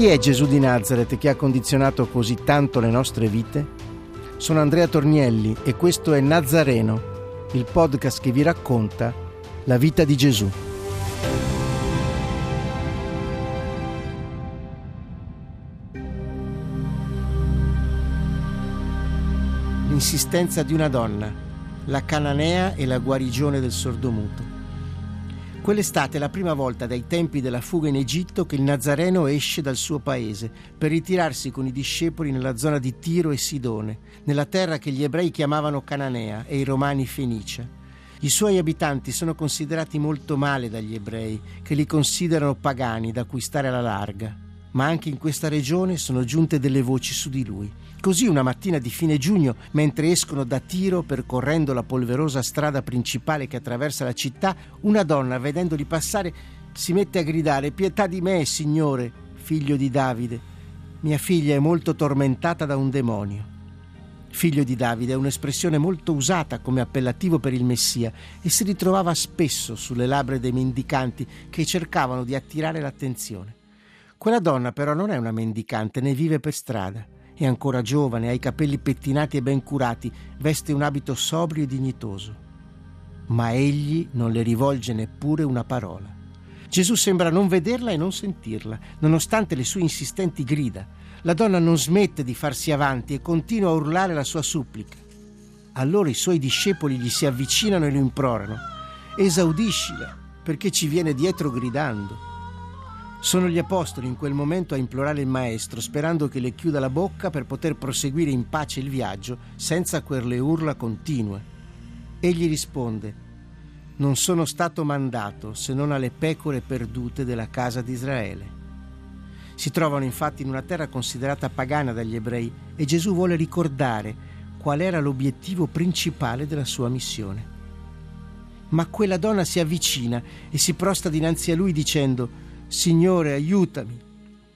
Chi è Gesù di Nazareth che ha condizionato così tanto le nostre vite? Sono Andrea Tornielli e questo è Nazareno, il podcast che vi racconta la vita di Gesù. L'insistenza di una donna, la cananea e la guarigione del sordomuto. Quell'estate è la prima volta dai tempi della fuga in Egitto che il Nazareno esce dal suo paese per ritirarsi con i discepoli nella zona di Tiro e Sidone, nella terra che gli ebrei chiamavano Cananea e i romani Fenicia. I suoi abitanti sono considerati molto male dagli ebrei, che li considerano pagani da cui stare alla larga. Ma anche in questa regione sono giunte delle voci su di lui. Così una mattina di fine giugno, mentre escono da Tiro percorrendo la polverosa strada principale che attraversa la città, una donna, vedendoli passare, si mette a gridare Pietà di me, Signore, figlio di Davide. Mia figlia è molto tormentata da un demonio. Figlio di Davide è un'espressione molto usata come appellativo per il Messia e si ritrovava spesso sulle labbra dei mendicanti che cercavano di attirare l'attenzione. Quella donna però non è una mendicante né vive per strada. È ancora giovane, ha i capelli pettinati e ben curati, veste un abito sobrio e dignitoso. Ma egli non le rivolge neppure una parola. Gesù sembra non vederla e non sentirla, nonostante le sue insistenti grida la donna non smette di farsi avanti e continua a urlare la sua supplica. Allora i suoi discepoli gli si avvicinano e lo implorano. Esaudiscila, perché ci viene dietro gridando. Sono gli apostoli in quel momento a implorare il Maestro, sperando che le chiuda la bocca per poter proseguire in pace il viaggio senza quelle urla continue. Egli risponde, non sono stato mandato se non alle pecore perdute della casa di Israele. Si trovano infatti in una terra considerata pagana dagli ebrei e Gesù vuole ricordare qual era l'obiettivo principale della sua missione. Ma quella donna si avvicina e si prosta dinanzi a lui dicendo Signore, aiutami.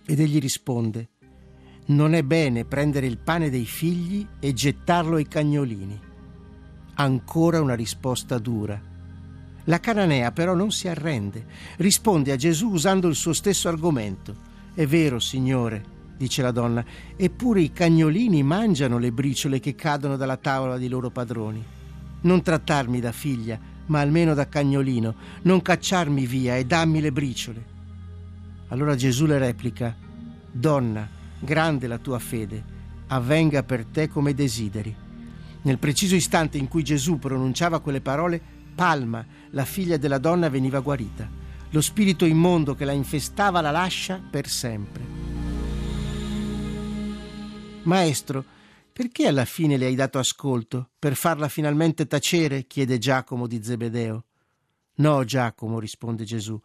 Ed egli risponde Non è bene prendere il pane dei figli e gettarlo ai cagnolini. Ancora una risposta dura. La cananea però non si arrende, risponde a Gesù usando il suo stesso argomento. È vero, signore, dice la donna, eppure i cagnolini mangiano le briciole che cadono dalla tavola dei loro padroni. Non trattarmi da figlia, ma almeno da cagnolino, non cacciarmi via e dammi le briciole. Allora Gesù le replica, Donna, grande la tua fede, avvenga per te come desideri. Nel preciso istante in cui Gesù pronunciava quelle parole, Palma, la figlia della donna, veniva guarita. Lo spirito immondo che la infestava la lascia per sempre. Maestro, perché alla fine le hai dato ascolto? Per farla finalmente tacere? chiede Giacomo di Zebedeo. No, Giacomo, risponde Gesù.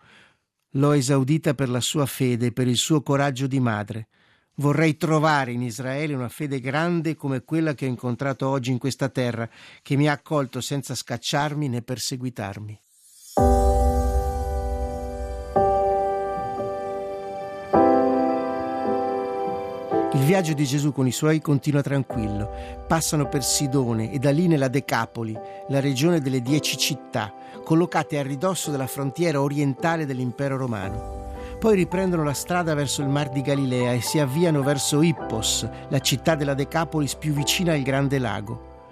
L'ho esaudita per la sua fede e per il suo coraggio di madre. Vorrei trovare in Israele una fede grande come quella che ho incontrato oggi in questa terra, che mi ha accolto senza scacciarmi né perseguitarmi. Viaggio di Gesù con i suoi continua tranquillo. Passano per Sidone e da lì nella Decapoli, la regione delle dieci città, collocate a ridosso della frontiera orientale dell'impero romano. Poi riprendono la strada verso il Mar di Galilea e si avviano verso Ippos, la città della Decapolis più vicina al Grande Lago.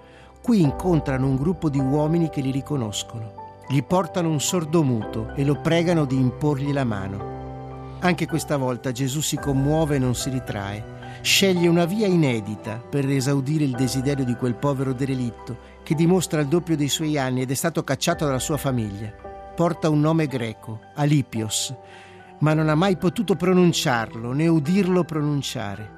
Qui incontrano un gruppo di uomini che li riconoscono. Gli portano un sordomuto e lo pregano di imporgli la mano. Anche questa volta Gesù si commuove e non si ritrae sceglie una via inedita per esaudire il desiderio di quel povero derelitto che dimostra il doppio dei suoi anni ed è stato cacciato dalla sua famiglia. Porta un nome greco, Alipios, ma non ha mai potuto pronunciarlo né udirlo pronunciare.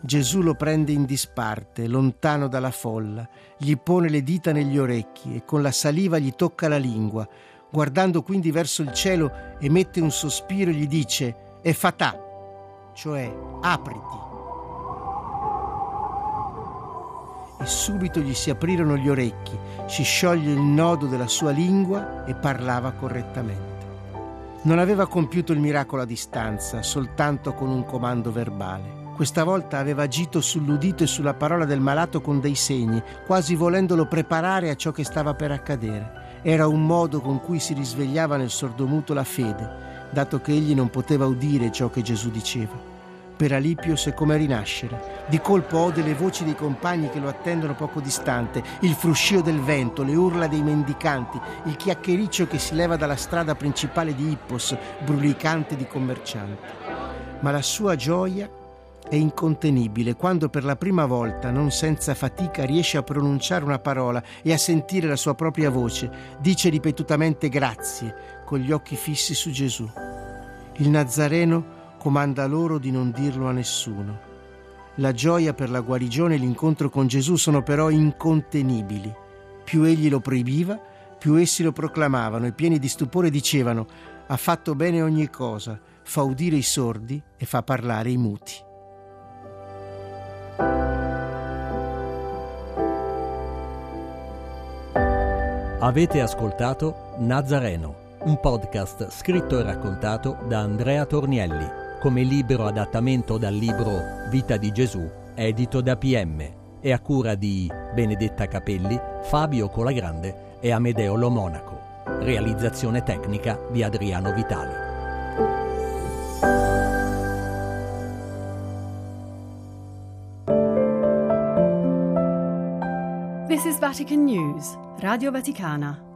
Gesù lo prende in disparte, lontano dalla folla, gli pone le dita negli orecchi e con la saliva gli tocca la lingua. Guardando quindi verso il cielo emette un sospiro e gli dice e fatà, cioè apriti. E subito gli si aprirono gli orecchi, si scioglie il nodo della sua lingua e parlava correttamente. Non aveva compiuto il miracolo a distanza, soltanto con un comando verbale. Questa volta aveva agito sull'udito e sulla parola del malato con dei segni, quasi volendolo preparare a ciò che stava per accadere. Era un modo con cui si risvegliava nel sordomuto la fede, dato che egli non poteva udire ciò che Gesù diceva. Per Alipio è come rinascere. Di colpo ode le voci dei compagni che lo attendono poco distante, il fruscio del vento, le urla dei mendicanti, il chiacchiericcio che si leva dalla strada principale di Ippos, brulicante di commercianti. Ma la sua gioia è incontenibile quando per la prima volta, non senza fatica, riesce a pronunciare una parola e a sentire la sua propria voce. Dice ripetutamente grazie, con gli occhi fissi su Gesù. Il Nazareno comanda loro di non dirlo a nessuno. La gioia per la guarigione e l'incontro con Gesù sono però incontenibili. Più egli lo proibiva, più essi lo proclamavano e pieni di stupore dicevano ha fatto bene ogni cosa, fa udire i sordi e fa parlare i muti. Avete ascoltato Nazareno, un podcast scritto e raccontato da Andrea Tornielli come libero adattamento dal libro Vita di Gesù, edito da PM, e a cura di Benedetta Capelli, Fabio Colagrande e Amedeo Lo Monaco. Realizzazione tecnica di Adriano Vitali. This is Vatican News, Radio Vaticana.